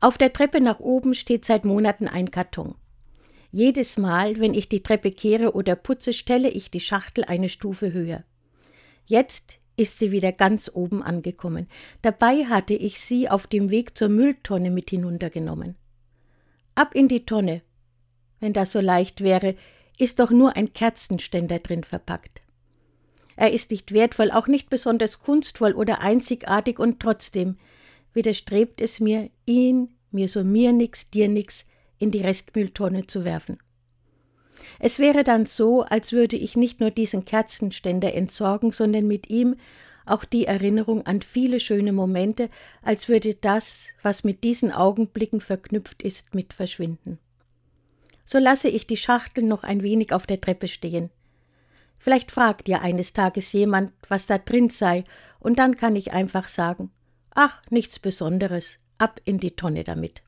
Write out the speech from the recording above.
Auf der Treppe nach oben steht seit Monaten ein Karton. Jedes Mal, wenn ich die Treppe kehre oder putze, stelle ich die Schachtel eine Stufe höher. Jetzt ist sie wieder ganz oben angekommen. Dabei hatte ich sie auf dem Weg zur Mülltonne mit hinuntergenommen. Ab in die Tonne. Wenn das so leicht wäre, ist doch nur ein Kerzenständer drin verpackt. Er ist nicht wertvoll, auch nicht besonders kunstvoll oder einzigartig und trotzdem widerstrebt es mir, ihn, mir so mir nix, dir nix, in die Restmülltonne zu werfen. Es wäre dann so, als würde ich nicht nur diesen Kerzenständer entsorgen, sondern mit ihm auch die Erinnerung an viele schöne Momente, als würde das, was mit diesen Augenblicken verknüpft ist, mit verschwinden. So lasse ich die Schachtel noch ein wenig auf der Treppe stehen. Vielleicht fragt ja eines Tages jemand, was da drin sei, und dann kann ich einfach sagen, ach, nichts Besonderes, ab in die Tonne damit.